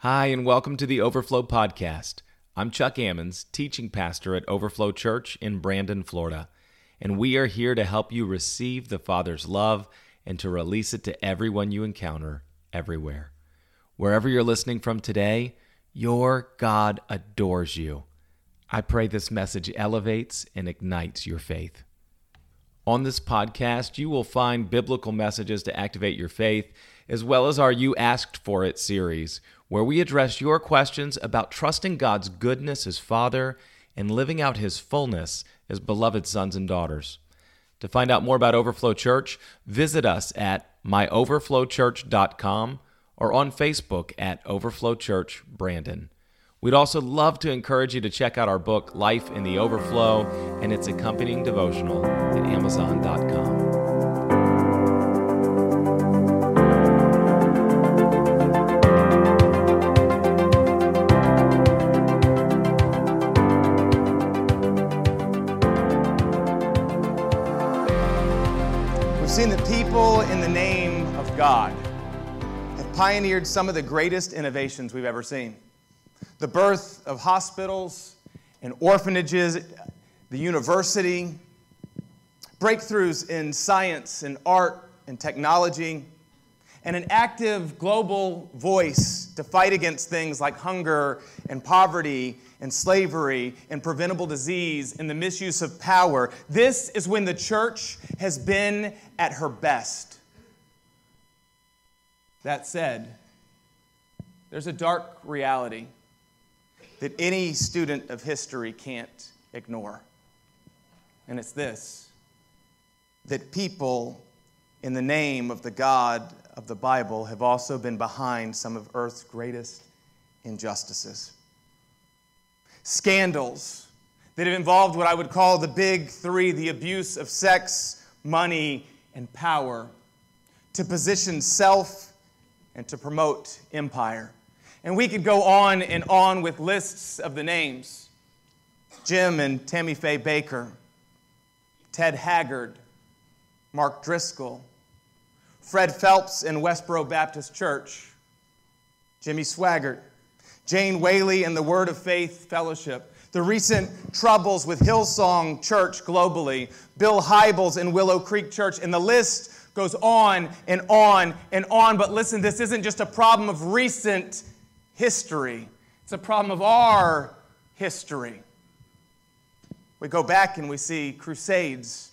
Hi, and welcome to the Overflow Podcast. I'm Chuck Ammons, teaching pastor at Overflow Church in Brandon, Florida, and we are here to help you receive the Father's love and to release it to everyone you encounter everywhere. Wherever you're listening from today, your God adores you. I pray this message elevates and ignites your faith. On this podcast, you will find biblical messages to activate your faith, as well as our You Asked For It series, where we address your questions about trusting God's goodness as Father and living out His fullness as beloved sons and daughters. To find out more about Overflow Church, visit us at myoverflowchurch.com or on Facebook at Overflow Church Brandon. We'd also love to encourage you to check out our book, Life in the Overflow, and its accompanying devotional at Amazon.com. Seen that people in the name of God have pioneered some of the greatest innovations we've ever seen. The birth of hospitals and orphanages, the university, breakthroughs in science and art and technology, and an active global voice to fight against things like hunger and poverty and slavery and preventable disease and the misuse of power. This is when the church has been at her best. That said, there's a dark reality that any student of history can't ignore. And it's this that people, in the name of the God of the Bible, have also been behind some of earth's greatest injustices. Scandals that have involved what I would call the big three the abuse of sex, money, and power to position self and to promote empire. And we could go on and on with lists of the names Jim and Tammy Faye Bakker, Ted Haggard, Mark Driscoll, Fred Phelps and Westboro Baptist Church, Jimmy Swaggart, Jane Whaley and the Word of Faith Fellowship, the recent troubles with Hillsong Church globally, Bill Hybels and Willow Creek Church, and the list goes on and on and on. But listen, this isn't just a problem of recent history, it's a problem of our history. We go back and we see crusades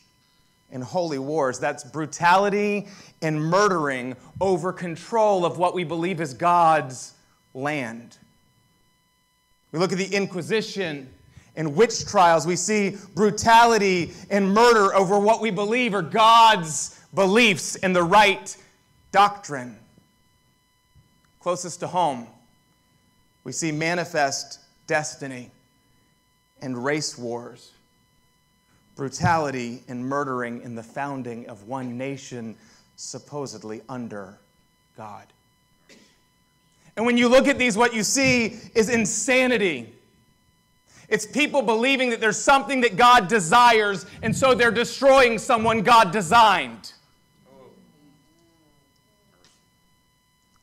and holy wars. That's brutality and murdering over control of what we believe is God's land. We look at the Inquisition and witch trials. We see brutality and murder over what we believe are God's beliefs and the right doctrine. Closest to home, we see manifest destiny and race wars, brutality and murdering in the founding of one nation supposedly under God. And when you look at these, what you see is insanity. It's people believing that there's something that God desires, and so they're destroying someone God designed.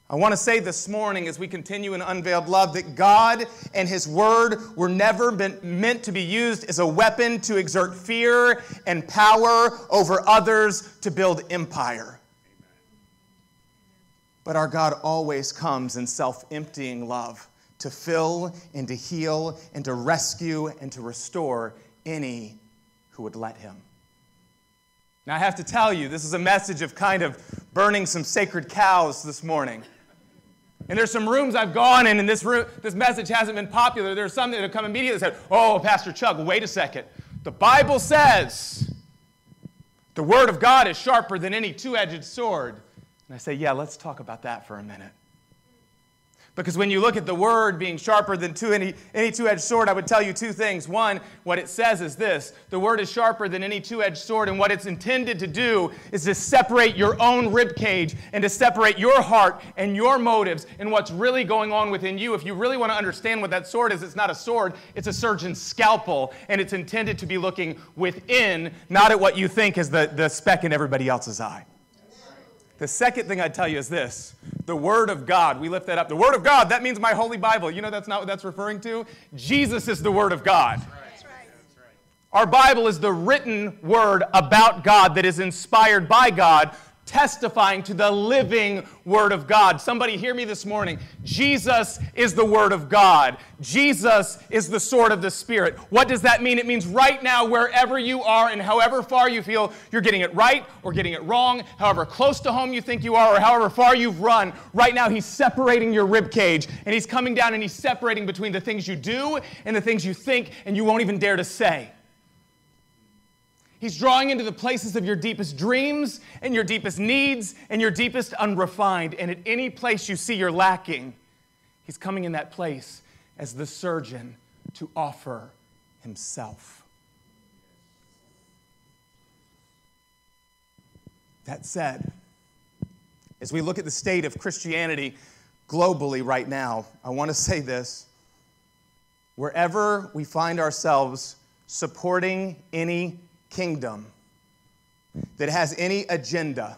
I want to say this morning, as we continue in unveiled love, that God and His Word were never meant to be used as a weapon to exert fear and power over others to build empire. But our God always comes in self emptying love to fill and to heal and to rescue and to restore any who would let Him. Now, I have to tell you, this is a message of kind of burning some sacred cows this morning. And there's some rooms I've gone in, and this, room, this message hasn't been popular. There's some that have come immediately and said, Oh, Pastor Chuck, wait a second. The Bible says the Word of God is sharper than any two edged sword. And I say, Yeah, let's talk about that for a minute. Because when you look at the word being sharper than two, any, any two edged sword, I would tell you two things. One, what it says is this the word is sharper than any two edged sword, and what it's intended to do is to separate your own ribcage and to separate your heart and your motives and what's really going on within you. If you really want to understand what that sword is, it's not a sword, it's a surgeon's scalpel, and it's intended to be looking within, not at what you think is the, the speck in everybody else's eye. The second thing I'd tell you is this the Word of God. We lift that up. The Word of God, that means my Holy Bible. You know that's not what that's referring to? Jesus is the Word of God. Our Bible is the written word about God that is inspired by God testifying to the living Word of God. Somebody hear me this morning. Jesus is the Word of God. Jesus is the sword of the Spirit. What does that mean? It means right now, wherever you are and however far you feel you're getting it right or getting it wrong, however close to home you think you are or however far you've run, right now He's separating your rib cage and He's coming down and He's separating between the things you do and the things you think and you won't even dare to say. He's drawing into the places of your deepest dreams and your deepest needs and your deepest unrefined. And at any place you see you're lacking, He's coming in that place as the surgeon to offer Himself. That said, as we look at the state of Christianity globally right now, I want to say this. Wherever we find ourselves supporting any kingdom that has any agenda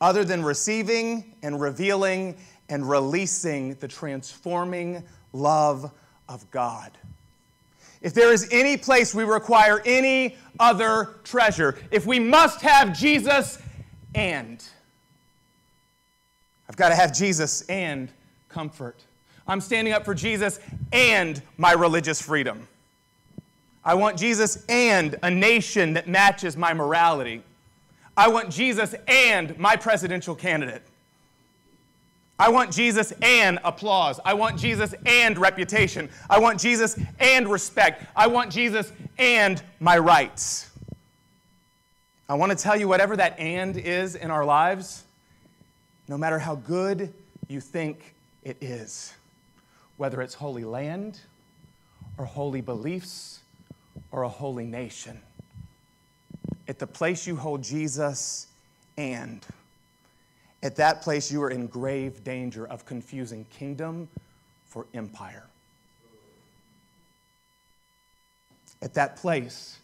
other than receiving and revealing and releasing the transforming love of God. If there is any place we require any other treasure, if we must have Jesus and, I've got to have Jesus and comfort. I'm standing up for Jesus and my religious freedom. I want Jesus and a nation that matches my morality. I want Jesus and my presidential candidate. I want Jesus and applause. I want Jesus and reputation. I want Jesus and respect. I want Jesus and my rights. I want to tell you whatever that and is in our lives, no matter how good you think it is, whether it's holy land or holy beliefs or a holy nation. At the place you hold Jesus and at that place you are in grave danger of confusing kingdom for empire. At that place,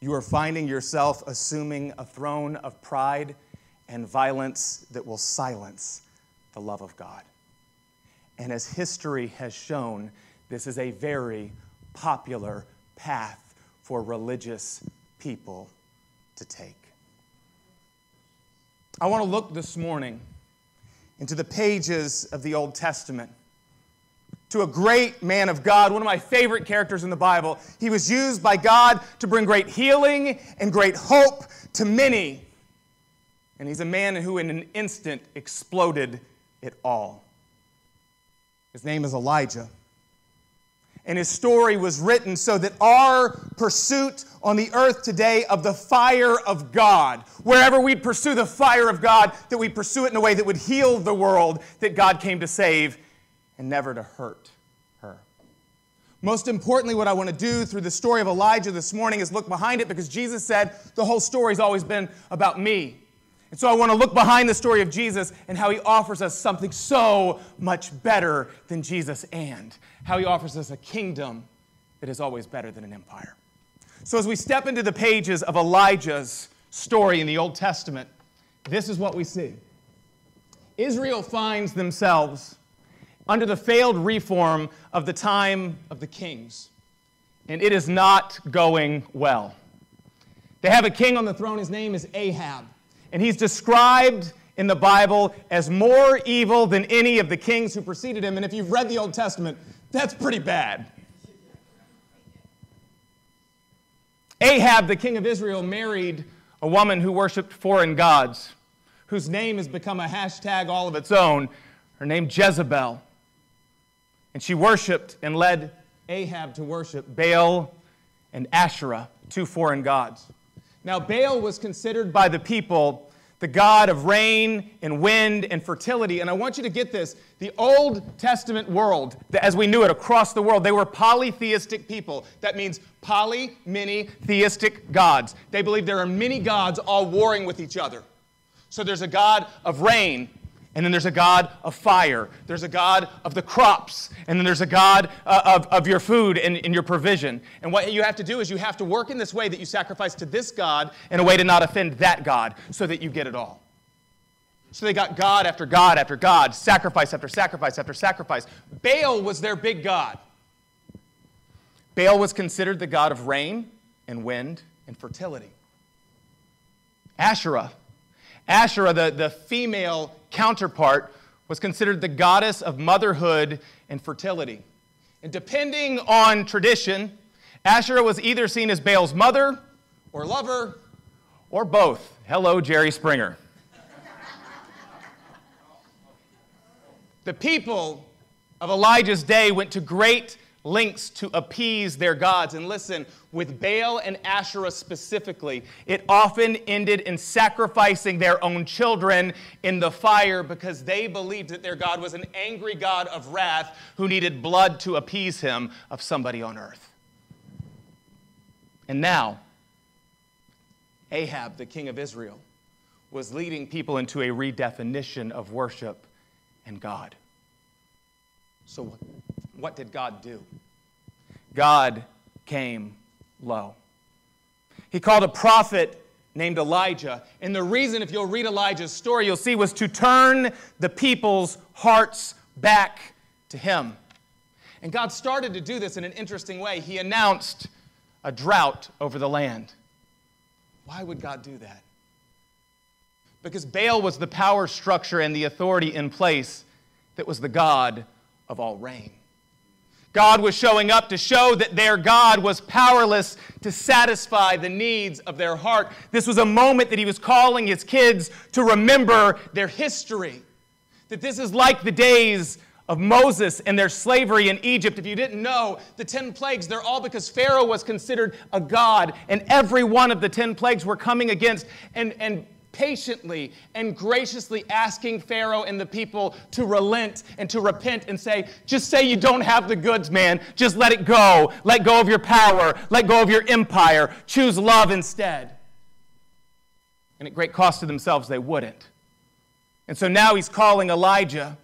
you are finding yourself assuming a throne of pride and violence that will silence the love of God. And as history has shown, this is a very popular path for religious people to take. I want to look this morning into the pages of the Old Testament to a great man of God, one of my favorite characters in the Bible. He was used by God to bring great healing and great hope to many. And he's a man who, in an instant, exploded it all. His name is Elijah and his story was written so that our pursuit on the earth today of the fire of God, wherever we'd pursue the fire of God, that we pursue it in a way that would heal the world that God came to save and never to hurt her. Most importantly, what I want to do through the story of Elijah this morning is look behind it because Jesus said the whole story's always been about me. And so I want to look behind the story of Jesus and how he offers us something so much better than Jesus and how he offers us a kingdom that is always better than an empire. So as we step into the pages of Elijah's story in the Old Testament, this is what we see. Israel finds themselves under the failed reform of the time of the kings, and it is not going well. They have a king on the throne, his name is Ahab. And he's described in the Bible as more evil than any of the kings who preceded him. And if you've read the Old Testament, that's pretty bad. Ahab, the king of Israel, married a woman who worshiped foreign gods, whose name has become a hashtag all of its own. Her name Jezebel. And she worshiped and led Ahab to worship Baal and Asherah, two foreign gods. Now, Baal was considered by the people the god of rain and wind and fertility. And I want you to get this the Old Testament world, as we knew it across the world, they were polytheistic people. That means poly, many, theistic gods. They believe there are many gods all warring with each other. So there's a god of rain, and then there's a God of fire. There's a God of the crops. And then there's a God uh, of, of your food and, and your provision. And what you have to do is you have to work in this way that you sacrifice to this God in a way to not offend that God so that you get it all. So they got God after God after God, sacrifice after sacrifice after sacrifice. Baal was their big God. Baal was considered the god of rain and wind and fertility. Asherah, Asherah, the, the female counterpart, was considered the goddess of motherhood and fertility. And depending on tradition, Asherah was either seen as Baal's mother or lover or both. Hello, Jerry Springer. the people of Elijah's day went to great lengths to appease their gods. And listen, with Baal and Asherah specifically, it often ended in sacrificing their own children in the fire because they believed that their God was an angry God of wrath who needed blood to appease him of somebody on earth. And now, Ahab, the king of Israel, was leading people into a redefinition of worship and God. So, what did God do? God came low. He called a prophet named Elijah. And the reason, if you'll read Elijah's story, you'll see was to turn the people's hearts back to him. And God started to do this in an interesting way. He announced a drought over the land. Why would God do that? Because Baal was the power structure and the authority in place that was the God of all rain. God was showing up to show that their God was powerless to satisfy the needs of their heart. This was a moment that he was calling his kids to remember their history. That this is like the days of Moses and their slavery in Egypt. If you didn't know, the 10 plagues, they're all because Pharaoh was considered a god, and every one of the 10 plagues were coming against and, and patiently and graciously asking Pharaoh and the people to relent and to repent and say, just say you don't have the goods, man. Just let it go. Let go of your power. Let go of your empire. Choose love instead. And at great cost to themselves, they wouldn't. And so now he's calling Elijah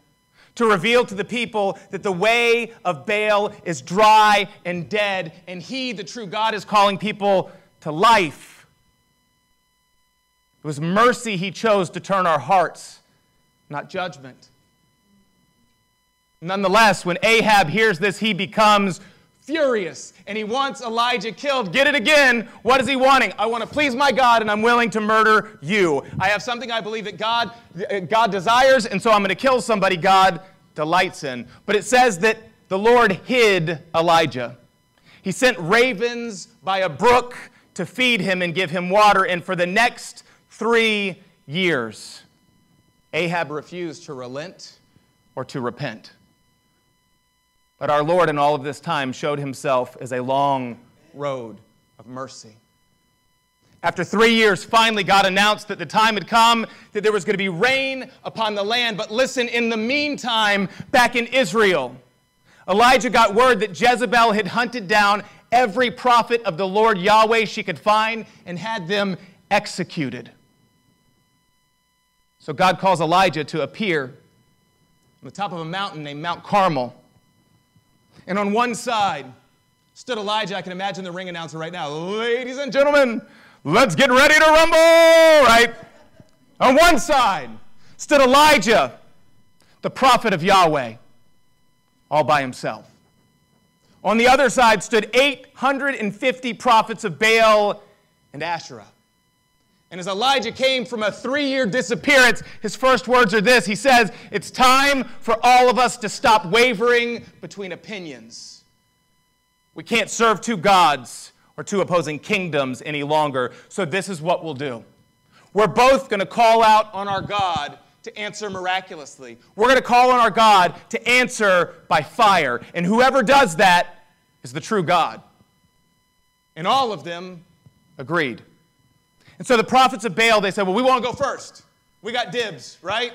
to reveal to the people that the way of Baal is dry and dead, and he, the true God, is calling people to life it was mercy he chose to turn our hearts, not judgment. Nonetheless, when Ahab hears this, he becomes furious and he wants Elijah killed. Get it again. What is he wanting? I want to please my God and I'm willing to murder you. I have something I believe that God, uh, God desires, and so I'm going to kill somebody God delights in. But it says that the Lord hid Elijah. He sent ravens by a brook to feed him and give him water, and for the next three years, Ahab refused to relent or to repent. But our Lord, in all of this time, showed himself as a long road of mercy. After three years, finally, God announced that the time had come, that there was going to be rain upon the land. But listen, in the meantime, back in Israel, Elijah got word that Jezebel had hunted down every prophet of the Lord Yahweh she could find and had them executed. So God calls Elijah to appear on the top of a mountain named Mount Carmel. And on one side stood Elijah. I can imagine the ring announcer right now. Ladies and gentlemen, let's get ready to rumble, right? On one side stood Elijah, the prophet of Yahweh, all by himself. On the other side stood 850 prophets of Baal and Asherah. And as Elijah came from a three year disappearance, his first words are this He says, It's time for all of us to stop wavering between opinions. We can't serve two gods or two opposing kingdoms any longer, so this is what we'll do. We're both going to call out on our God to answer miraculously. We're going to call on our God to answer by fire. And whoever does that is the true God. And all of them agreed. And so the prophets of Baal, they said, well, we want to go first. We got dibs, right?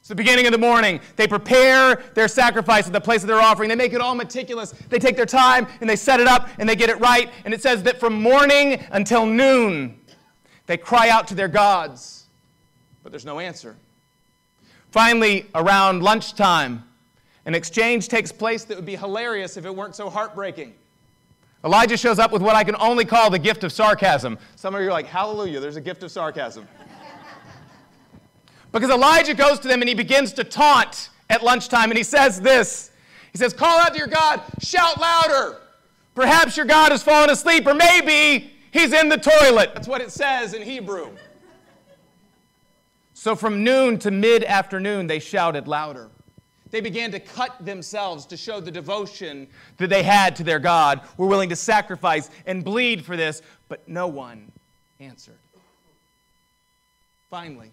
It's the beginning of the morning. They prepare their sacrifice at the place of their offering. They make it all meticulous. They take their time and they set it up and they get it right. And it says that from morning until noon, they cry out to their gods, but there's no answer. Finally, around lunchtime, an exchange takes place that would be hilarious if it weren't so heartbreaking. Elijah shows up with what I can only call the gift of sarcasm. Some of you are like, hallelujah, there's a gift of sarcasm. Because Elijah goes to them and he begins to taunt at lunchtime and he says this He says, Call out to your God, shout louder. Perhaps your God has fallen asleep, or maybe he's in the toilet. That's what it says in Hebrew. So from noon to mid afternoon, they shouted louder. They began to cut themselves to show the devotion that they had to their God, were willing to sacrifice and bleed for this, but no one answered. Finally,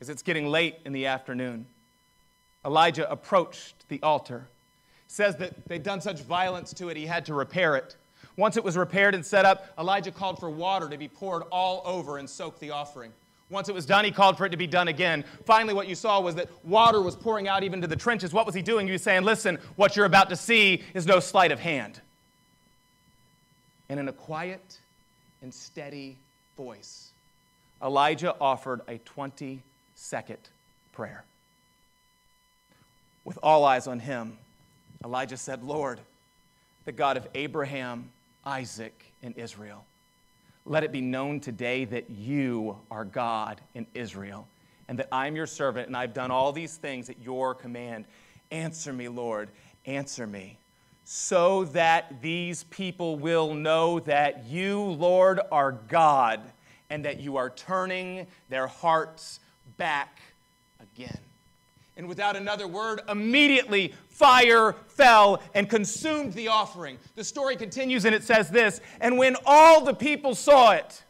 as it's getting late in the afternoon, Elijah approached the altar. Says that they'd done such violence to it, he had to repair it. Once it was repaired and set up, Elijah called for water to be poured all over and soak the offering. Once it was done, he called for it to be done again. Finally, what you saw was that water was pouring out even to the trenches. What was he doing? He was saying, Listen, what you're about to see is no sleight of hand. And in a quiet and steady voice, Elijah offered a 20 second prayer. With all eyes on him, Elijah said, Lord, the God of Abraham, Isaac, and Israel, let it be known today that you are God in Israel, and that I'm your servant, and I've done all these things at your command. Answer me, Lord, answer me, so that these people will know that you, Lord, are God, and that you are turning their hearts back again and without another word, immediately fire fell and consumed the offering. The story continues and it says this And when all the people saw it,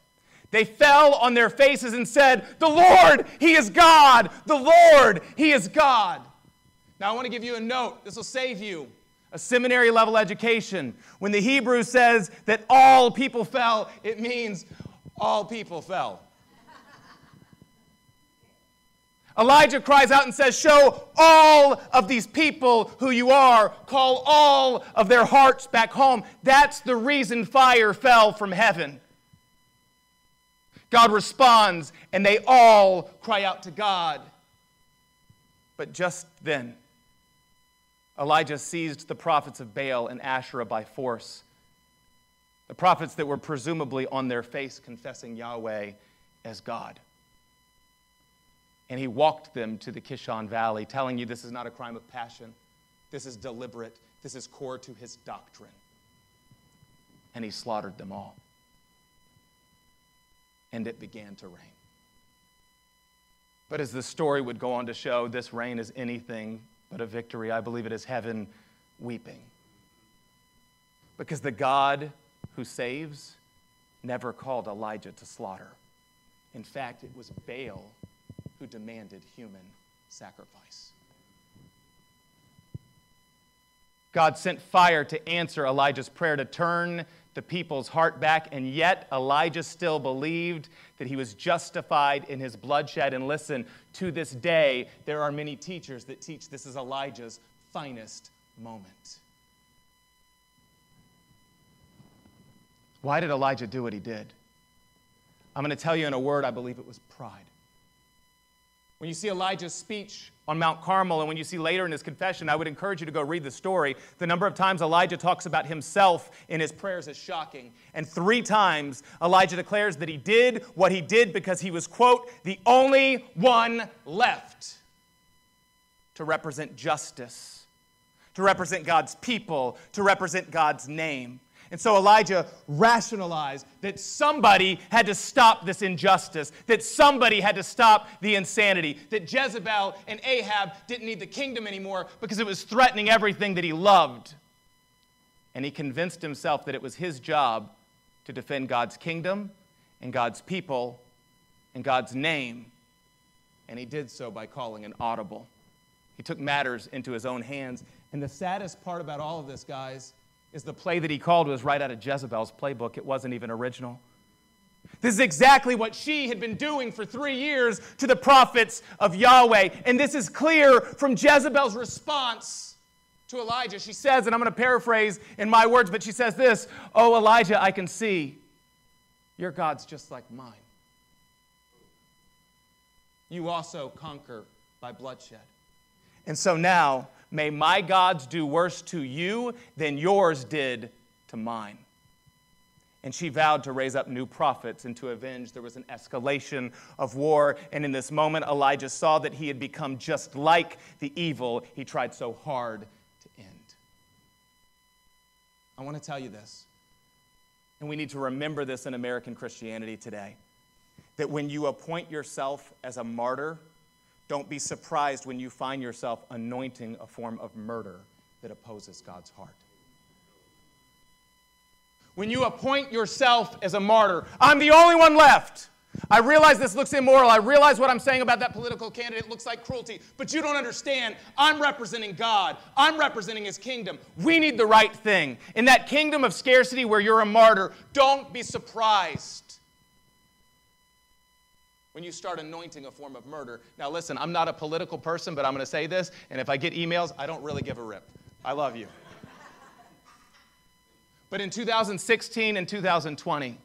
they fell on their faces and said, The Lord, He is God! The Lord, He is God! Now, I want to give you a note. This will save you a seminary level education. When the Hebrew says that all people fell, it means all people fell. Elijah cries out and says, Show all of these people who you are. Call all of their hearts back home. That's the reason fire fell from heaven. God responds, and they all cry out to God. But just then, Elijah seized the prophets of Baal and Asherah by force. The prophets that were presumably on their face confessing Yahweh as God and he walked them to the Kishon Valley, telling you this is not a crime of passion. This is deliberate. This is core to his doctrine. And he slaughtered them all. And it began to rain. But as the story would go on to show, this rain is anything but a victory. I believe it is heaven weeping. Because the God who saves never called Elijah to slaughter. In fact, it was Baal who demanded human sacrifice. God sent fire to answer Elijah's prayer to turn the people's heart back, and yet Elijah still believed that he was justified in his bloodshed. And listen, to this day, there are many teachers that teach this is Elijah's finest moment. Why did Elijah do what he did? I'm going to tell you in a word, I believe it was pride. When you see Elijah's speech on Mount Carmel and when you see later in his confession, I would encourage you to go read the story. The number of times Elijah talks about himself in his prayers is shocking. And three times Elijah declares that he did what he did because he was, quote, the only one left to represent justice, to represent God's people, to represent God's name. And so Elijah rationalized that somebody had to stop this injustice, that somebody had to stop the insanity, that Jezebel and Ahab didn't need the kingdom anymore because it was threatening everything that he loved. And he convinced himself that it was his job to defend God's kingdom and God's people and God's name. And he did so by calling an audible. He took matters into his own hands. And the saddest part about all of this, guys, is the play that he called was right out of Jezebel's playbook. It wasn't even original. This is exactly what she had been doing for three years to the prophets of Yahweh. And this is clear from Jezebel's response to Elijah. She says, and I'm going to paraphrase in my words, but she says this Oh, Elijah, I can see your God's just like mine. You also conquer by bloodshed. And so now, May my gods do worse to you than yours did to mine. And she vowed to raise up new prophets and to avenge. There was an escalation of war. And in this moment, Elijah saw that he had become just like the evil he tried so hard to end. I want to tell you this, and we need to remember this in American Christianity today that when you appoint yourself as a martyr, don't be surprised when you find yourself anointing a form of murder that opposes God's heart when you appoint yourself as a martyr. I'm the only one left. I realize this looks immoral. I realize what I'm saying about that political candidate looks like cruelty, but you don't understand. I'm representing God, I'm representing His kingdom. We need the right thing. In that kingdom of scarcity where you're a martyr, don't be surprised when you start anointing a form of murder. Now, listen, I'm not a political person, but I'm going to say this, and if I get emails, I don't really give a rip. I love you. But in 2016 and 2020,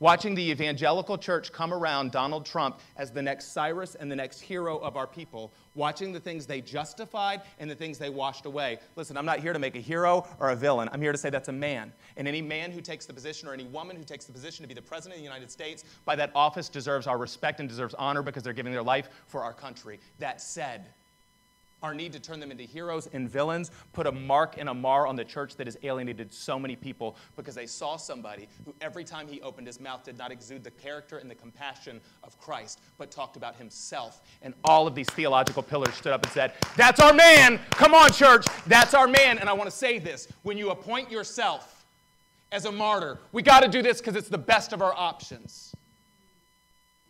watching the evangelical church come around Donald Trump as the next Cyrus and the next hero of our people, watching the things they justified and the things they washed away. Listen, I'm not here to make a hero or a villain. I'm here to say that's a man. And any man who takes the position or any woman who takes the position to be the president of the United States by that office deserves our respect and deserves honor because they're giving their life for our country. That said, our need to turn them into heroes and villains put a mark and a mar on the church that has alienated so many people because they saw somebody who every time he opened his mouth did not exude the character and the compassion of Christ, but talked about himself. And all of these theological pillars stood up and said, That's our man! Come on, church! That's our man! And I want to say this when you appoint yourself as a martyr, we got to do this because it's the best of our options.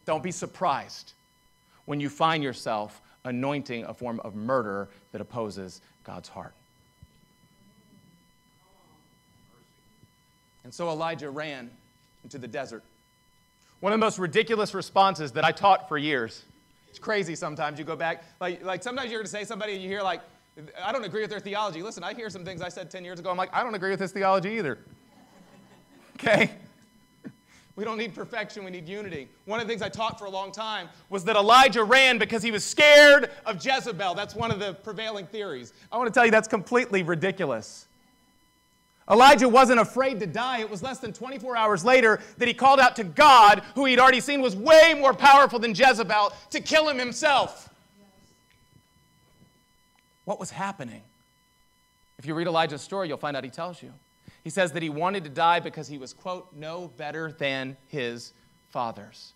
Don't be surprised when you find yourself anointing a form of murder that opposes God's heart. And so Elijah ran into the desert. One of the most ridiculous responses that I taught for years. It's crazy sometimes. You go back, like, like sometimes you're going to say somebody and you hear, like, I don't agree with their theology. Listen, I hear some things I said 10 years ago. I'm like, I don't agree with this theology either. Okay? We don't need perfection, we need unity. One of the things I taught for a long time was that Elijah ran because he was scared of Jezebel. That's one of the prevailing theories. I want to tell you that's completely ridiculous. Elijah wasn't afraid to die. It was less than 24 hours later that he called out to God, who he'd already seen was way more powerful than Jezebel, to kill him himself. What was happening? If you read Elijah's story, you'll find out he tells you. He says that he wanted to die because he was, quote, no better than his fathers.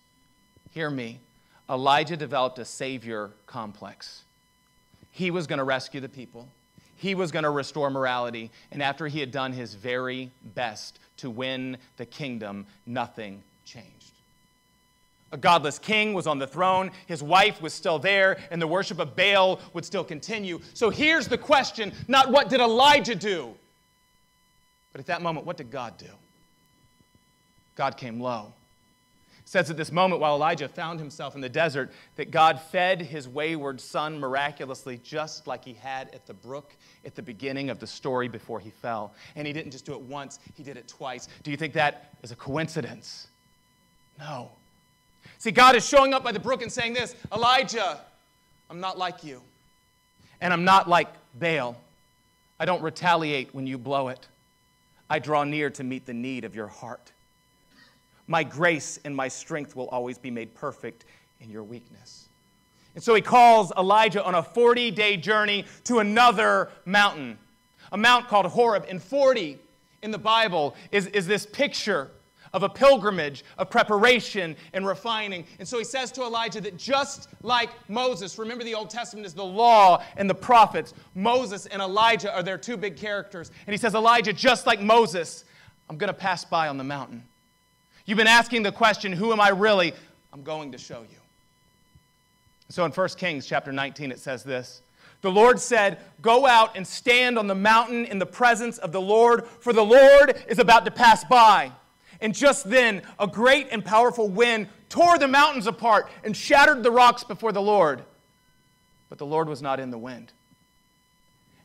Hear me. Elijah developed a savior complex. He was going to rescue the people, he was going to restore morality. And after he had done his very best to win the kingdom, nothing changed. A godless king was on the throne, his wife was still there, and the worship of Baal would still continue. So here's the question not what did Elijah do? But at that moment, what did God do? God came low. It says at this moment, while Elijah found himself in the desert, that God fed his wayward son miraculously, just like he had at the brook at the beginning of the story before he fell. And he didn't just do it once, he did it twice. Do you think that is a coincidence? No. See, God is showing up by the brook and saying this Elijah, I'm not like you. And I'm not like Baal. I don't retaliate when you blow it. I draw near to meet the need of your heart. My grace and my strength will always be made perfect in your weakness. And so he calls Elijah on a 40 day journey to another mountain, a mount called Horeb. And 40 in the Bible is, is this picture of a pilgrimage of preparation and refining. And so he says to Elijah that just like Moses, remember the Old Testament is the law and the prophets, Moses and Elijah are their two big characters. And he says, Elijah, just like Moses, I'm going to pass by on the mountain. You've been asking the question, who am I really? I'm going to show you. So in 1 Kings chapter 19, it says this. The Lord said, Go out and stand on the mountain in the presence of the Lord, for the Lord is about to pass by. And just then, a great and powerful wind tore the mountains apart and shattered the rocks before the Lord. But the Lord was not in the wind.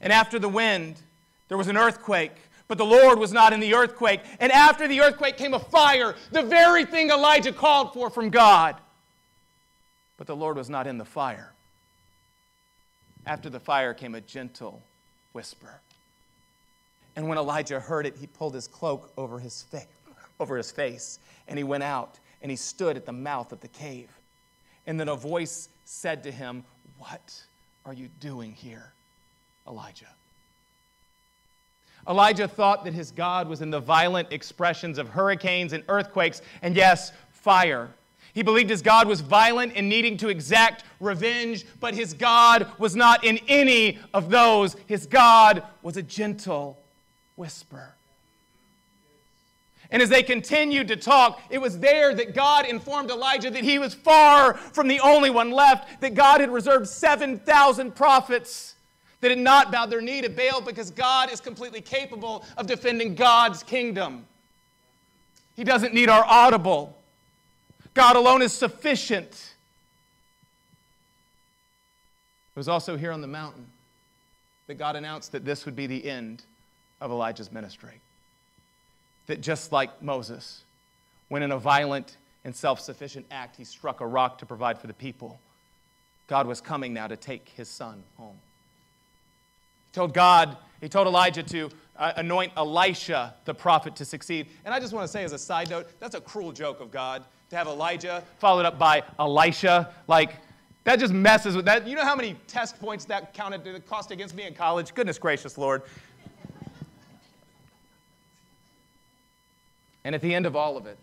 And after the wind, there was an earthquake, but the Lord was not in the earthquake. And after the earthquake came a fire, the very thing Elijah called for from God. But the Lord was not in the fire. After the fire came a gentle whisper. And when Elijah heard it, he pulled his cloak over his face over his face. And he went out and he stood at the mouth of the cave. And then a voice said to him, What are you doing here, Elijah? Elijah thought that his God was in the violent expressions of hurricanes and earthquakes, and yes, fire. He believed his God was violent and needing to exact revenge, but his God was not in any of those. His God was a gentle whisper. And as they continued to talk, it was there that God informed Elijah that he was far from the only one left, that God had reserved 7,000 prophets that had not bowed their knee to Baal because God is completely capable of defending God's kingdom. He doesn't need our audible. God alone is sufficient. It was also here on the mountain that God announced that this would be the end of Elijah's ministry. That just like Moses, when in a violent and self sufficient act he struck a rock to provide for the people, God was coming now to take his son home. He told God, he told Elijah to uh, anoint Elisha, the prophet, to succeed. And I just want to say, as a side note, that's a cruel joke of God to have Elijah followed up by Elisha. Like, that just messes with that. You know how many test points that counted to cost against me in college? Goodness gracious, Lord. And at the end of all of it,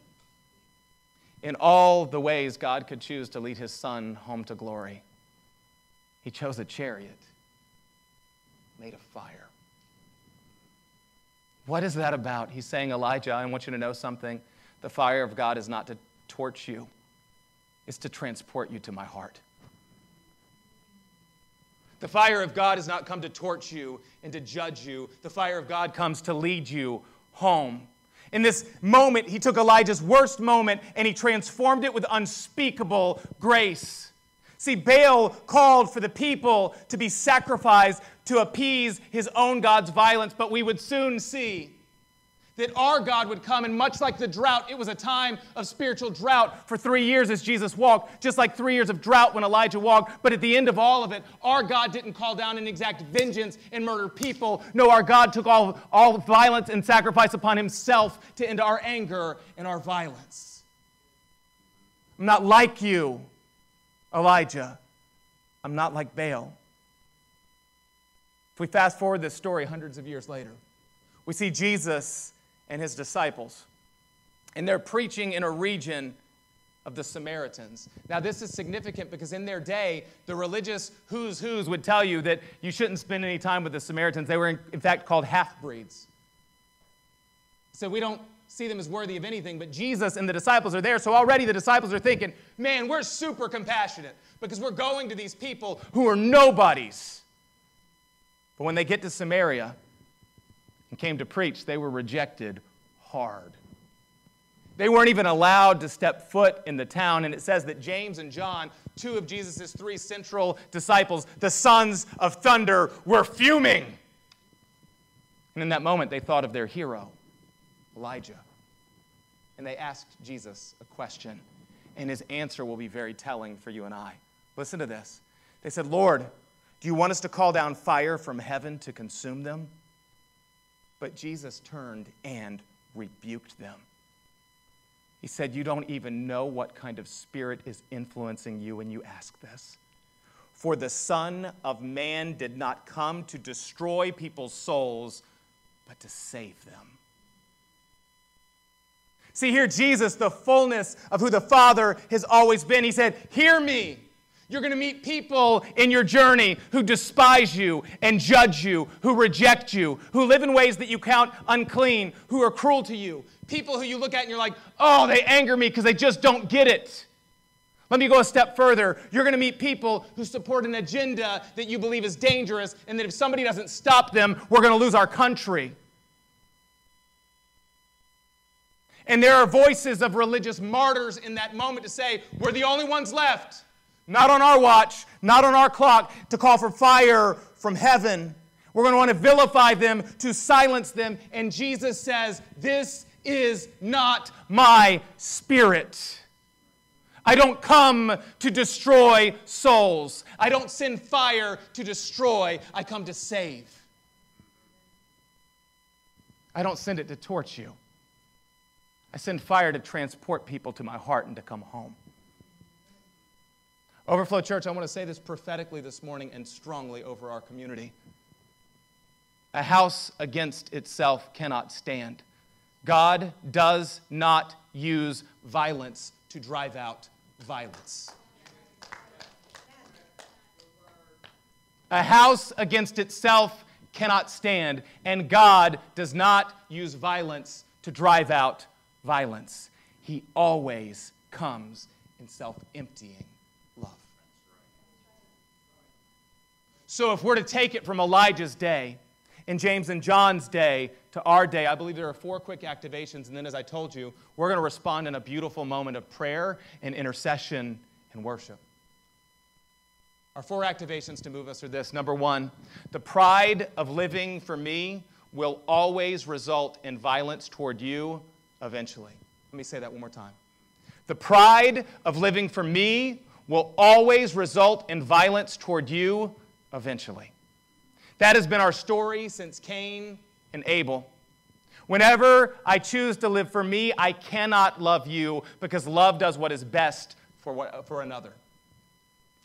in all the ways God could choose to lead his son home to glory, he chose a chariot made of fire. What is that about? He's saying, Elijah, I want you to know something. The fire of God is not to torch you, it's to transport you to my heart. The fire of God has not come to torch you and to judge you. The fire of God comes to lead you home. In this moment, he took Elijah's worst moment and he transformed it with unspeakable grace. See, Baal called for the people to be sacrificed to appease his own God's violence, but we would soon see that our God would come, and much like the drought, it was a time of spiritual drought for three years as Jesus walked, just like three years of drought when Elijah walked. But at the end of all of it, our God didn't call down an exact vengeance and murder people. No, our God took all, all violence and sacrifice upon himself to end our anger and our violence. I'm not like you, Elijah. I'm not like Baal. If we fast forward this story hundreds of years later, we see Jesus and his disciples. And they're preaching in a region of the Samaritans. Now, this is significant because in their day, the religious who's who's would tell you that you shouldn't spend any time with the Samaritans. They were, in, in fact, called half breeds. So we don't see them as worthy of anything, but Jesus and the disciples are there. So already the disciples are thinking, man, we're super compassionate because we're going to these people who are nobodies. But when they get to Samaria, and came to preach, they were rejected hard. They weren't even allowed to step foot in the town. And it says that James and John, two of Jesus' three central disciples, the sons of thunder, were fuming. And in that moment, they thought of their hero, Elijah. And they asked Jesus a question. And his answer will be very telling for you and I. Listen to this. They said, Lord, do you want us to call down fire from heaven to consume them? But Jesus turned and rebuked them. He said, You don't even know what kind of spirit is influencing you when you ask this. For the Son of Man did not come to destroy people's souls, but to save them. See, here, Jesus, the fullness of who the Father has always been, he said, Hear me. You're going to meet people in your journey who despise you and judge you, who reject you, who live in ways that you count unclean, who are cruel to you. People who you look at and you're like, oh, they anger me because they just don't get it. Let me go a step further. You're going to meet people who support an agenda that you believe is dangerous, and that if somebody doesn't stop them, we're going to lose our country. And there are voices of religious martyrs in that moment to say, we're the only ones left. Not on our watch, not on our clock, to call for fire from heaven. We're going to want to vilify them, to silence them. And Jesus says, This is not my spirit. I don't come to destroy souls. I don't send fire to destroy. I come to save. I don't send it to torch you. I send fire to transport people to my heart and to come home. Overflow Church, I want to say this prophetically this morning and strongly over our community. A house against itself cannot stand. God does not use violence to drive out violence. A house against itself cannot stand, and God does not use violence to drive out violence. He always comes in self emptying love. So, if we're to take it from Elijah's day, in James and John's day to our day, I believe there are four quick activations. And then, as I told you, we're going to respond in a beautiful moment of prayer and intercession and worship. Our four activations to move us are this. Number one, the pride of living for me will always result in violence toward you eventually. Let me say that one more time. The pride of living for me will always result in violence toward you eventually. That has been our story since Cain and Abel. Whenever I choose to live for me, I cannot love you because love does what is best for, what, for another.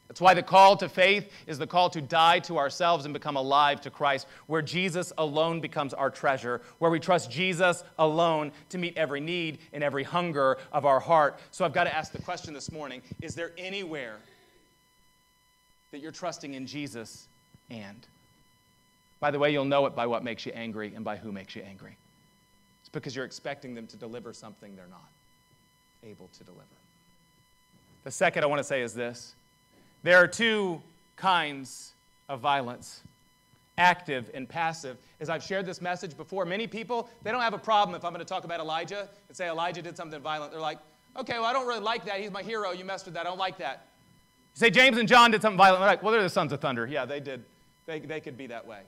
That's why the call to faith is the call to die to ourselves and become alive to Christ, where Jesus alone becomes our treasure, where we trust Jesus alone to meet every need and every hunger of our heart. So I've got to ask the question this morning is there anywhere that you're trusting in Jesus and? By the way, you'll know it by what makes you angry and by who makes you angry. It's because you're expecting them to deliver something they're not able to deliver. The second I want to say is this there are two kinds of violence active and passive. As I've shared this message before, many people, they don't have a problem if I'm going to talk about Elijah and say Elijah did something violent. They're like, okay, well, I don't really like that. He's my hero. You messed with that. I don't like that. Say James and John did something violent. They're like, well, they're the sons of thunder. Yeah, they did. They, they could be that way.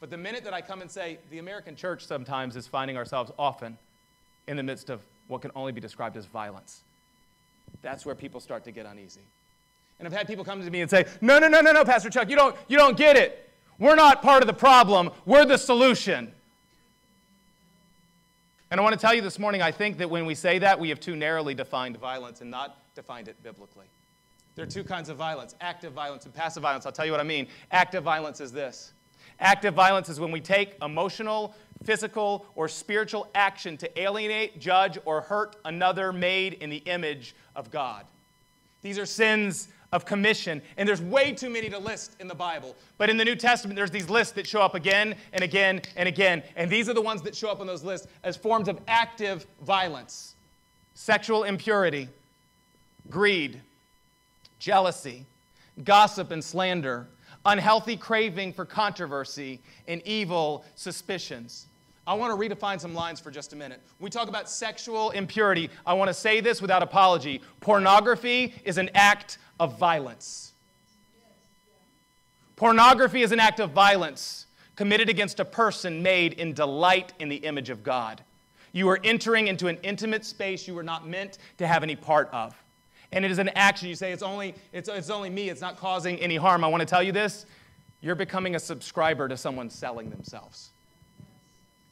But the minute that I come and say, the American church sometimes is finding ourselves often in the midst of what can only be described as violence, that's where people start to get uneasy. And I've had people come to me and say, no, no, no, no, no, Pastor Chuck, you don't, you don't get it. We're not part of the problem, we're the solution. And I want to tell you this morning, I think that when we say that, we have too narrowly defined violence and not defined it biblically. There are two kinds of violence active violence and passive violence. I'll tell you what I mean. Active violence is this Active violence is when we take emotional, physical, or spiritual action to alienate, judge, or hurt another made in the image of God. These are sins of commission, and there's way too many to list in the Bible. But in the New Testament, there's these lists that show up again and again and again, and these are the ones that show up on those lists as forms of active violence sexual impurity, greed, jealousy, gossip and slander unhealthy craving for controversy, and evil suspicions. I want to redefine some lines for just a minute. we talk about sexual impurity, I want to say this without apology. Pornography is an act of violence. Pornography is an act of violence committed against a person made in delight in the image of God. You are entering into an intimate space you were not meant to have any part of and it is an action. You say, it's only, it's, it's only me, it's not causing any harm. I want to tell you this you're becoming a subscriber to someone selling themselves.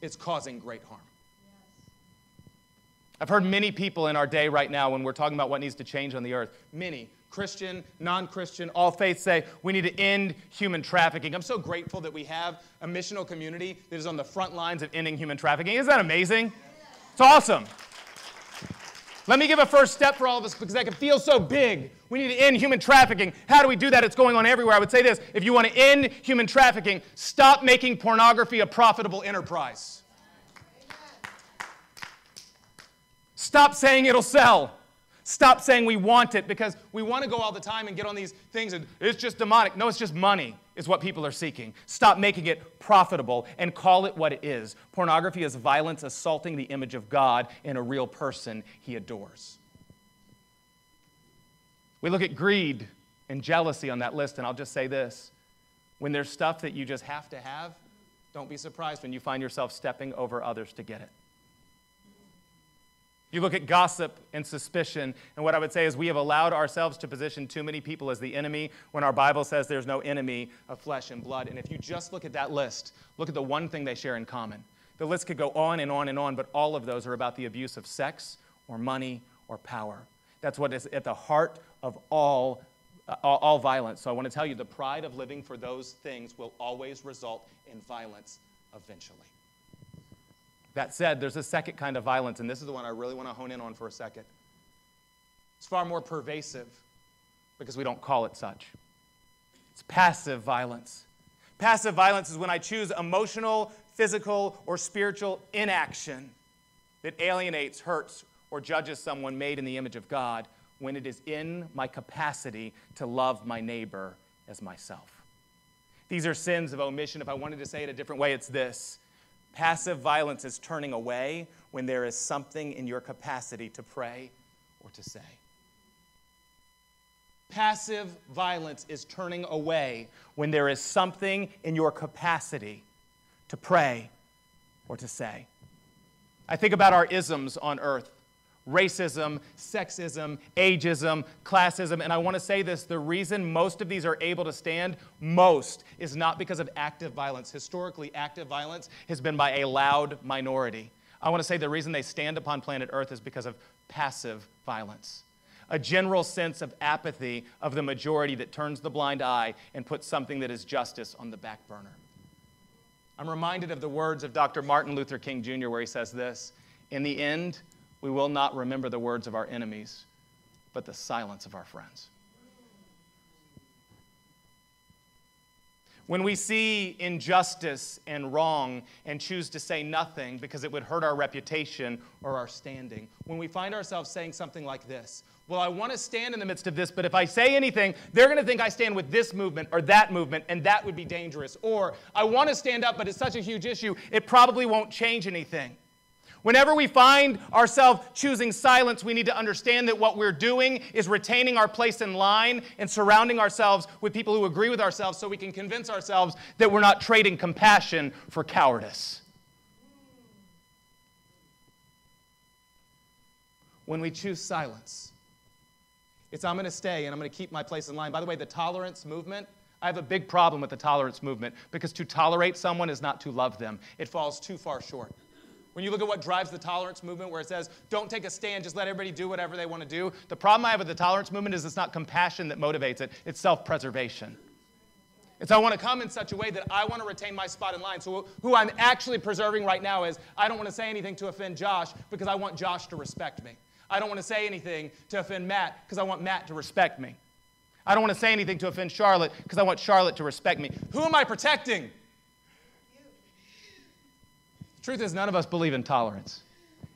It's causing great harm. I've heard many people in our day right now when we're talking about what needs to change on the earth, many, Christian, non Christian, all faiths say we need to end human trafficking. I'm so grateful that we have a missional community that is on the front lines of ending human trafficking. Isn't that amazing? It's awesome. Let me give a first step for all of us because that can feel so big. We need to end human trafficking. How do we do that? It's going on everywhere. I would say this if you want to end human trafficking, stop making pornography a profitable enterprise. Stop saying it'll sell. Stop saying we want it because we want to go all the time and get on these things and it's just demonic. No, it's just money is what people are seeking. Stop making it profitable and call it what it is. Pornography is violence assaulting the image of God in a real person he adores. We look at greed and jealousy on that list, and I'll just say this when there's stuff that you just have to have, don't be surprised when you find yourself stepping over others to get it. You look at gossip and suspicion, and what I would say is we have allowed ourselves to position too many people as the enemy when our Bible says there's no enemy of flesh and blood. And if you just look at that list, look at the one thing they share in common The list could go on and on and on, but all of those are about the abuse of sex or money or power. That's what is at the heart of all, uh, all, all violence. So I want to tell you the pride of living for those things will always result in violence eventually. That said, there's a second kind of violence, and this is the one I really want to hone in on for a second. It's far more pervasive because we don't call it such. It's passive violence. Passive violence is when I choose emotional, physical, or spiritual inaction that alienates, hurts, or judges someone made in the image of God when it is in my capacity to love my neighbor as myself. These are sins of omission. If I wanted to say it a different way, it's this passive violence is turning away when there is something in your capacity to pray or to say. Passive violence is turning away when there is something in your capacity to pray or to say. I think about our isms on earth racism, sexism, ageism, classism. And I want to say this the reason most of these are able to stand, most, is not because of active violence. Historically, active violence has been by a loud minority. I want to say the reason they stand upon planet Earth is because of passive violence a general sense of apathy of the majority that turns the blind eye and puts something that is justice on the back burner. I'm reminded of the words of Dr. Martin Luther King Jr., where he says this In the end, we will not remember the words of our enemies, but the silence of our friends. When we see injustice and wrong and choose to say nothing because it would hurt our reputation or our standing, when we find ourselves saying something like this, well, I want to stand in the midst of this, but if I say anything, they're going to think I stand with this movement or that movement, and that would be dangerous. Or I want to stand up, but it's such a huge issue, it probably won't change anything. Whenever we find ourselves choosing silence, we need to understand that what we're doing is retaining our place in line and surrounding ourselves with people who agree with ourselves so we can convince ourselves that we're not trading compassion for cowardice. When we choose silence, it's I'm going to stay and I'm going to keep my place in line. By the way, the tolerance movement, I have a big problem with the tolerance movement because to tolerate someone is not to love them. It falls too far short. When you look at what drives the tolerance movement, where it says, don't take a stand, just let everybody do whatever they want to do, the problem I have with the tolerance movement is it's not compassion that motivates it, it's self preservation. It's I want to come in such a way that I want to retain my spot in line. So, who I'm actually preserving right now is I don't want to say anything to offend Josh because I want Josh to respect me. I don't want to say anything to offend Matt because I want Matt to respect me. I don't want to say anything to offend Charlotte because I want Charlotte to respect me. Who am I protecting? Truth is, none of us believe in tolerance.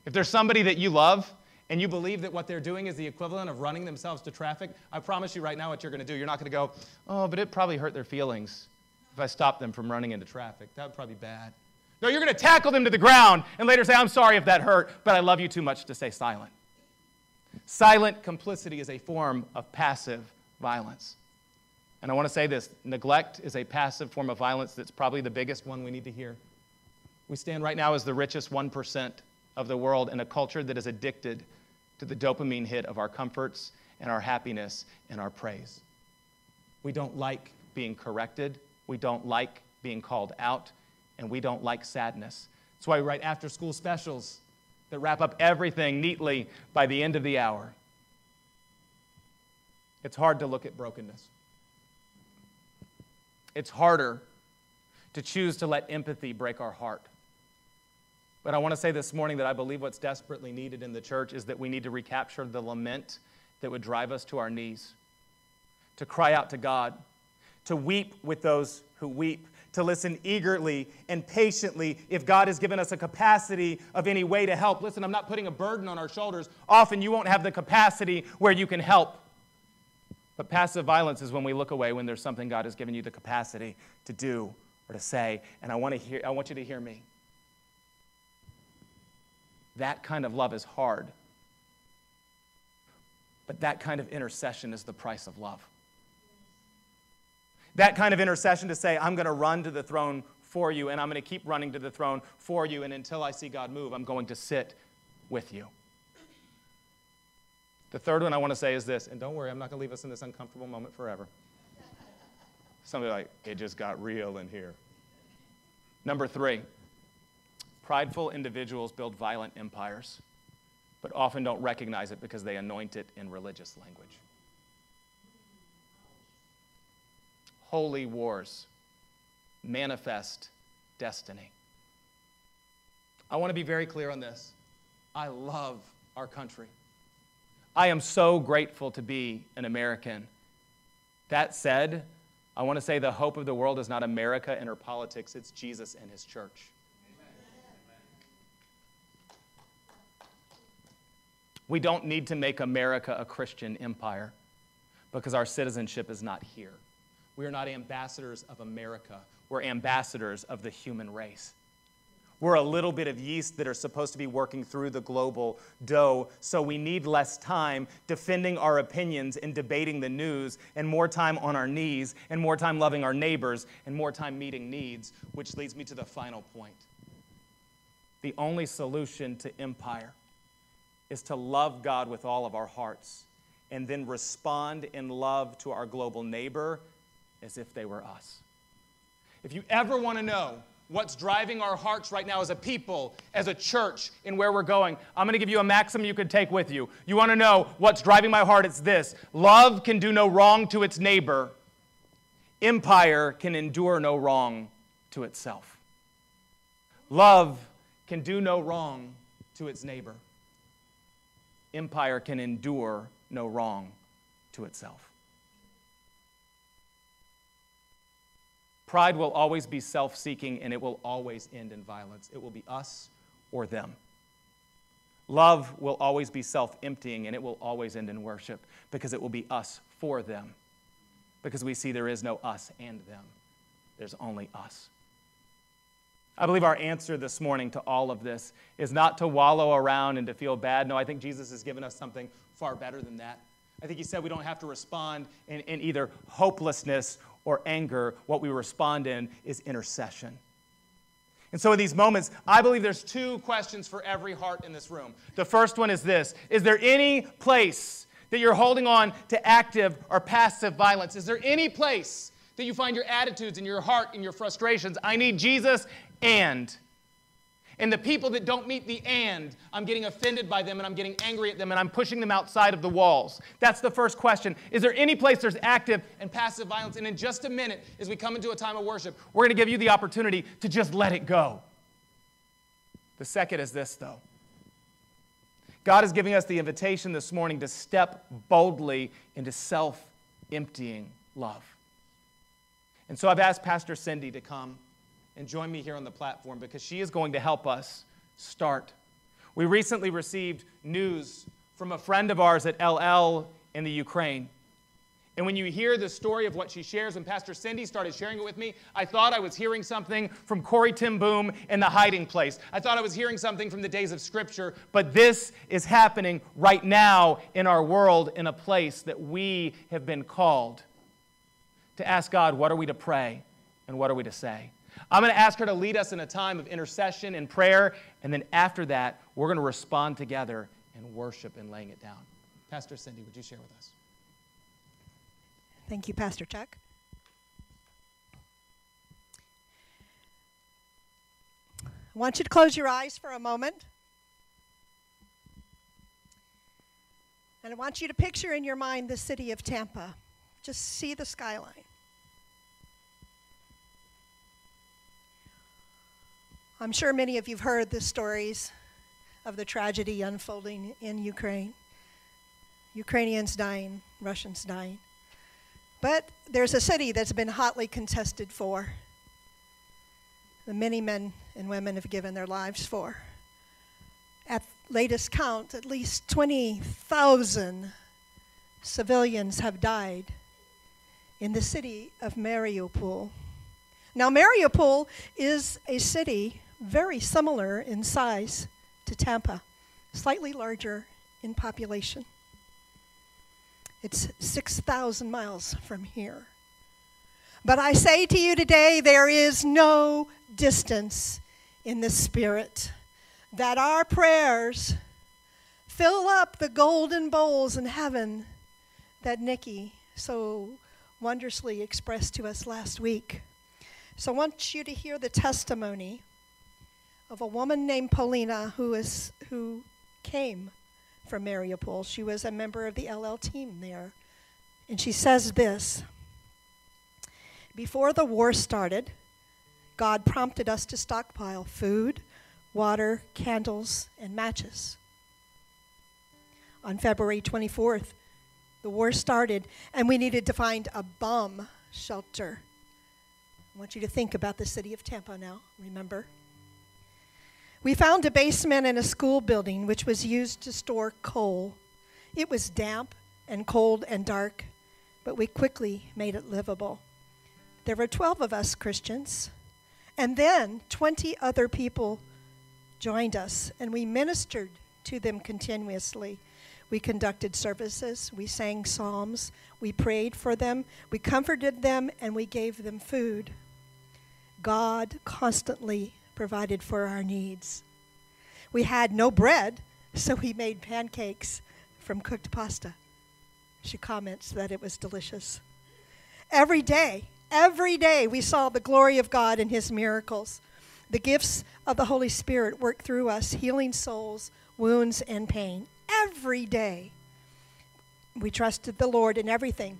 If there's somebody that you love and you believe that what they're doing is the equivalent of running themselves to traffic, I promise you right now what you're going to do. You're not going to go, oh, but it probably hurt their feelings if I stop them from running into traffic. That would probably be bad. No, you're going to tackle them to the ground and later say, I'm sorry if that hurt, but I love you too much to stay silent. Silent complicity is a form of passive violence. And I want to say this neglect is a passive form of violence that's probably the biggest one we need to hear. We stand right now as the richest 1% of the world in a culture that is addicted to the dopamine hit of our comforts and our happiness and our praise. We don't like being corrected, we don't like being called out, and we don't like sadness. That's why we write after school specials that wrap up everything neatly by the end of the hour. It's hard to look at brokenness. It's harder to choose to let empathy break our heart. But I want to say this morning that I believe what's desperately needed in the church is that we need to recapture the lament that would drive us to our knees, to cry out to God, to weep with those who weep, to listen eagerly and patiently if God has given us a capacity of any way to help. Listen, I'm not putting a burden on our shoulders. Often you won't have the capacity where you can help. But passive violence is when we look away when there's something God has given you the capacity to do or to say. And I want, to hear, I want you to hear me. That kind of love is hard. But that kind of intercession is the price of love. That kind of intercession to say, I'm going to run to the throne for you, and I'm going to keep running to the throne for you, and until I see God move, I'm going to sit with you. The third one I want to say is this, and don't worry, I'm not going to leave us in this uncomfortable moment forever. Somebody like, it just got real in here. Number three, Prideful individuals build violent empires, but often don't recognize it because they anoint it in religious language. Holy wars manifest destiny. I want to be very clear on this. I love our country. I am so grateful to be an American. That said, I want to say the hope of the world is not America and her politics, it's Jesus and his church. We don't need to make America a Christian empire because our citizenship is not here. We are not ambassadors of America, we're ambassadors of the human race. We're a little bit of yeast that are supposed to be working through the global dough, so we need less time defending our opinions and debating the news, and more time on our knees, and more time loving our neighbors, and more time meeting needs, which leads me to the final point. The only solution to empire is to love God with all of our hearts and then respond in love to our global neighbor as if they were us. If you ever want to know what's driving our hearts right now as a people, as a church, in where we're going, I'm going to give you a maxim you could take with you. You want to know what's driving my heart? It's this love can do no wrong to its neighbor, empire can endure no wrong to itself. Love can do no wrong to its neighbor empire can endure no wrong to itself. Pride will always be self seeking and it will always end in violence. It will be us or them. Love will always be self emptying and it will always end in worship because it will be us for them. Because we see there is no us and them, there's only us. I believe our answer this morning to all of this is not to wallow around and to feel bad. No, I think Jesus has given us something far better than that. I think he said we don't have to respond in, in either hopelessness or anger. What we respond in is intercession. And so, in these moments, I believe there's two questions for every heart in this room. The first one is this Is there any place that you're holding on to active or passive violence? Is there any place that you find your attitudes and your heart and your frustrations? I need Jesus and. And the people that don't meet the and, I'm getting offended by them and I'm getting angry at them and I'm pushing them outside of the walls. That's the first question. Is there any place there's active and passive violence? And in just a minute, as we come into a time of worship, we're going to give you the opportunity to just let it go. The second is this, though. God is giving us the invitation this morning to step boldly into self emptying love. And so I've asked Pastor Cindy to come and join me here on the platform because she is going to help us start. We recently received news from a friend of ours at Ellel in the Ukraine. And when you hear the story of what she shares, when Pastor Cindy started sharing it with me, I thought I was hearing something from Corrie ten Boom in The Hiding Place. I thought I was hearing something from the days of Scripture, but this is happening right now in our world in a place that we have been called to ask God, what are we to pray and what are we to say? I'm going to ask her to lead us in a time of intercession and prayer, and then after that, we're going to respond together in worship and laying it down. Pastor Cindy, would you share with us? Thank you, Pastor Chuck. I want you to close your eyes for a moment. And I want you to picture in your mind the city of Tampa. Just see the skyline. I'm sure many of you have heard the stories of the tragedy unfolding in Ukraine. Ukrainians dying, Russians dying. But there's a city that's been hotly contested for. The many men and women have given their lives for. At latest count, at least 20,000 civilians have died in the city of Mariupol. Now, Mariupol is a city very similar in size to Tampa, slightly larger in population. It's 6,000 miles from here. But I say to you today, there is no distance in the Spirit, that our prayers fill up the golden bowls in heaven that Nikki so wondrously expressed to us last week. So I want you to hear the testimony of a woman named Polina who is who came from Mariupol. She was a member of the Ellel team there. And she says this Before the war started, God prompted us to stockpile food, water, candles, and matches. On February 24th, the war started, and we needed to find a bomb shelter. I want you to think about the city of Tampa now, remember? We found a basement in a school building which was used to store coal. It was damp and cold and dark, but we quickly made it livable. There were 12 of us Christians, and then 20 other people joined us, and we ministered to them continuously. We conducted services, we sang psalms, we prayed for them, we comforted them, and we gave them food. God constantly provided for our needs. We had no bread, so we made pancakes from cooked pasta. She comments that it was delicious. Every day, every day, we saw the glory of God and His miracles. The gifts of the Holy Spirit work through us, healing souls, wounds, and pain. Every day, we trusted the Lord in everything.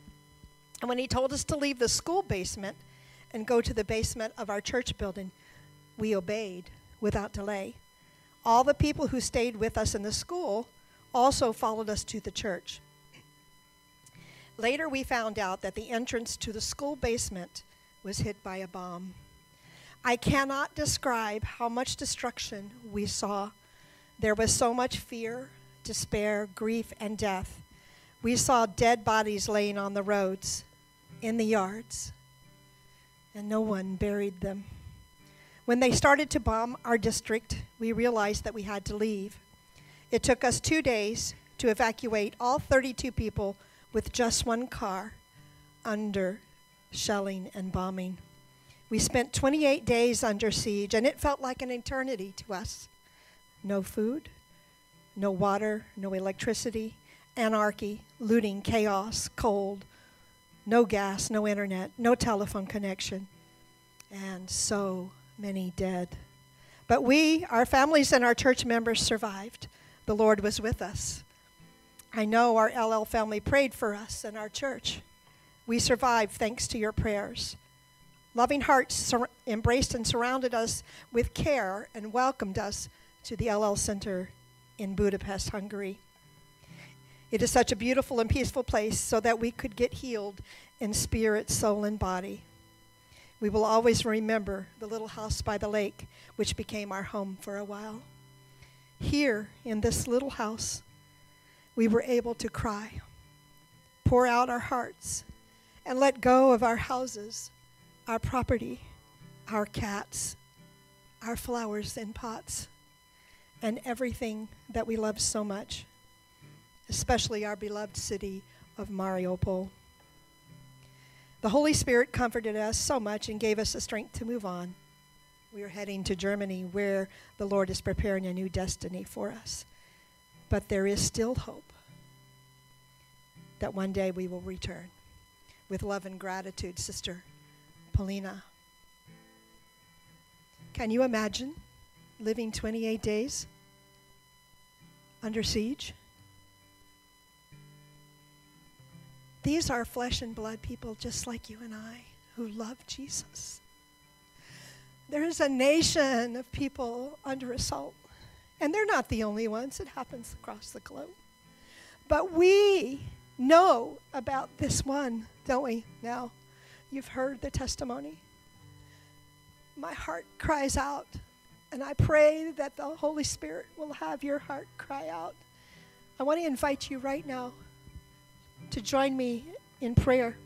And when He told us to leave the school basement and go to the basement of our church building, we obeyed without delay. All the people who stayed with us in the school also followed us to the church. Later, we found out that the entrance to the school basement was hit by a bomb. I cannot describe how much destruction we saw. There was so much fear, despair, grief, and death. We saw dead bodies laying on the roads, in the yards, and no one buried them. When they started to bomb our district, we realized that we had to leave. It took us two days to evacuate all 32 people with just one car under shelling and bombing. We spent 28 days under siege, and it felt like an eternity to us. No food, no water, no electricity, anarchy, looting, chaos, cold, no gas, no internet, no telephone connection, and so many dead. But we, our families, and our church members survived. The Lord was with us. I know our Ellel family prayed for us and our church. We survived thanks to your prayers. Loving hearts embraced and surrounded us with care and welcomed us to the Ellel Center in Budapest, Hungary. It is such a beautiful and peaceful place so that we could get healed in spirit, soul, and body. We will always remember the little house by the lake, which became our home for a while. Here, in this little house, we were able to cry, pour out our hearts, and let go of our houses, our property, our cats, our flowers in pots, and everything that we love so much, especially our beloved city of Mariupol. The Holy Spirit comforted us so much and gave us the strength to move on. We are heading to Germany where the Lord is preparing a new destiny for us. But there is still hope that one day we will return. With love and gratitude, Sister Paulina. Can you imagine living 28 days under siege? These are flesh and blood people just like you and I who love Jesus. There is a nation of people under assault, and they're not the only ones. It happens across the globe. But we know about this one, don't we? Now, you've heard the testimony. My heart cries out, and I pray that the Holy Spirit will have your heart cry out. I want to invite you right now to join me in prayer.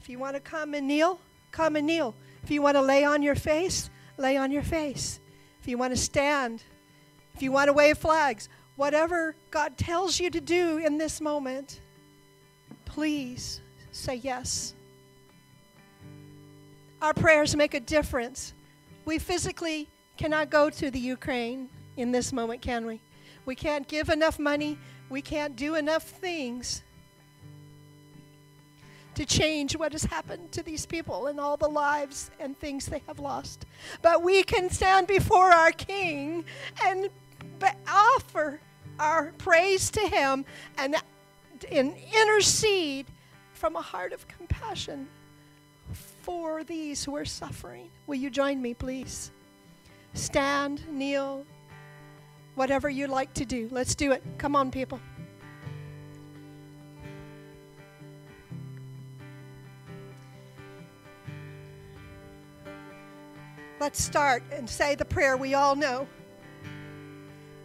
If you want to come and kneel, come and kneel. If you want to lay on your face, lay on your face. If you want to stand, if you want to wave flags, whatever God tells you to do in this moment, please say yes. Our prayers make a difference. We physically cannot go to the Ukraine in this moment, can we? We can't give enough money. We can't do enough things to change what has happened to these people and all the lives and things they have lost. But we can stand before our King and offer our praise to Him and, and intercede from a heart of compassion for these who are suffering. Will you join me, please? Stand, kneel, whatever you like to do. Let's do it. Come on, people. Let's start and say the prayer we all know.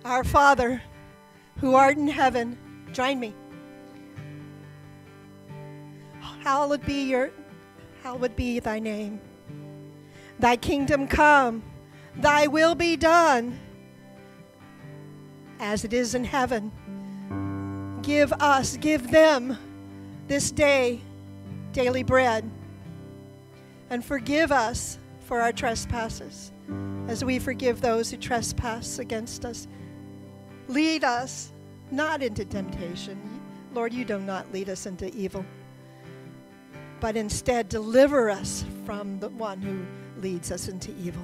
Our Father, who art in heaven, join me. Hallowed be your hallowed be thy name. Thy kingdom come, thy will be done as it is in heaven. Give us, give them this day daily bread. And forgive us for our trespasses as we forgive those who trespass against us. Lead us not into temptation. Lord, you do not lead us into evil, but instead deliver us from the one who leads us into evil.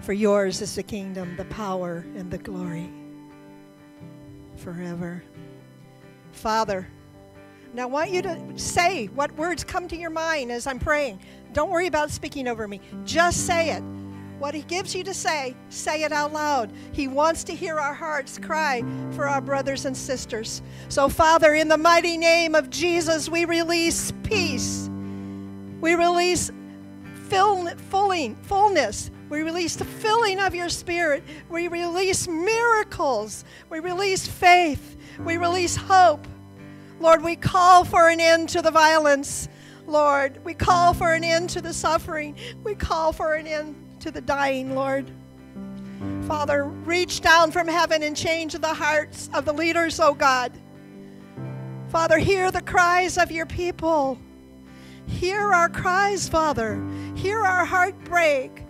For yours is the kingdom, the power, and the glory forever. Father, now I want you to say what words come to your mind as I'm praying. Don't worry about speaking over me. Just say it. What He gives you to say, say it out loud. He wants to hear our hearts cry for our brothers and sisters. So, Father, in the mighty name of Jesus, we release peace. We release fill, fulling, fullness. We release the filling of your spirit. We release miracles. We release faith. We release hope. Lord, we call for an end to the violence. Lord, we call for an end to the suffering. We call for an end to the dying, Lord. Father, reach down from heaven and change the hearts of the leaders, oh God. Father, hear the cries of your people. Hear our cries, Father. Hear our heartbreak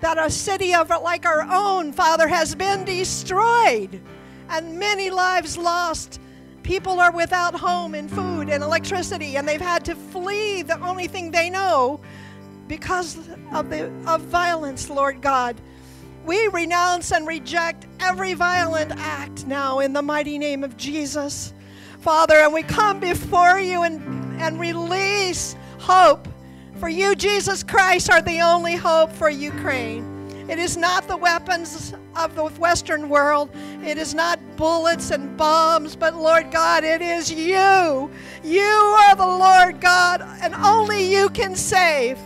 that a city of like our own, Father, has been destroyed and many lives lost. People are without home and food and electricity, and they've had to flee the only thing they know because of the of violence, Lord God. We renounce and reject every violent act now in the mighty name of Jesus. Father, and we come before you and, and release hope for you, Jesus Christ, are the only hope for Ukraine. It is not the weapons of the Western world. It is not bullets and bombs, but Lord God, it is you. You are the Lord God, and only you can save.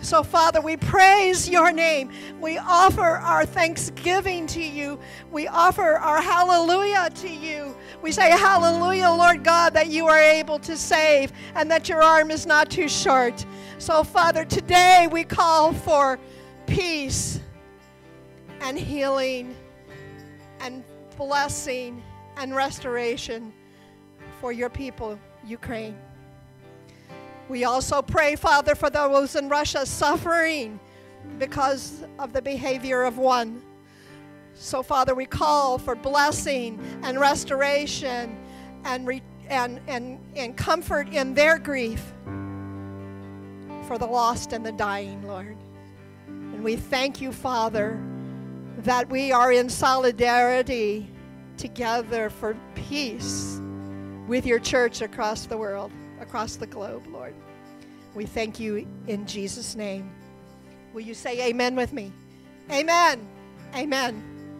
So, Father, we praise your name. We offer our thanksgiving to you. We offer our hallelujah to you. We say, Hallelujah, Lord God, that you are able to save and that your arm is not too short. So, Father, today we call for peace and healing and blessing and restoration for your people, Ukraine. We also pray, Father, for those in Russia suffering because of the behavior of one. So, Father, we call for blessing and restoration and, re- and, and, and comfort in their grief for the lost and the dying, Lord. And we thank you, Father, that we are in solidarity together for peace with your church across the world, across the globe, Lord. We thank you in Jesus' name. Will you say amen with me? Amen. Amen.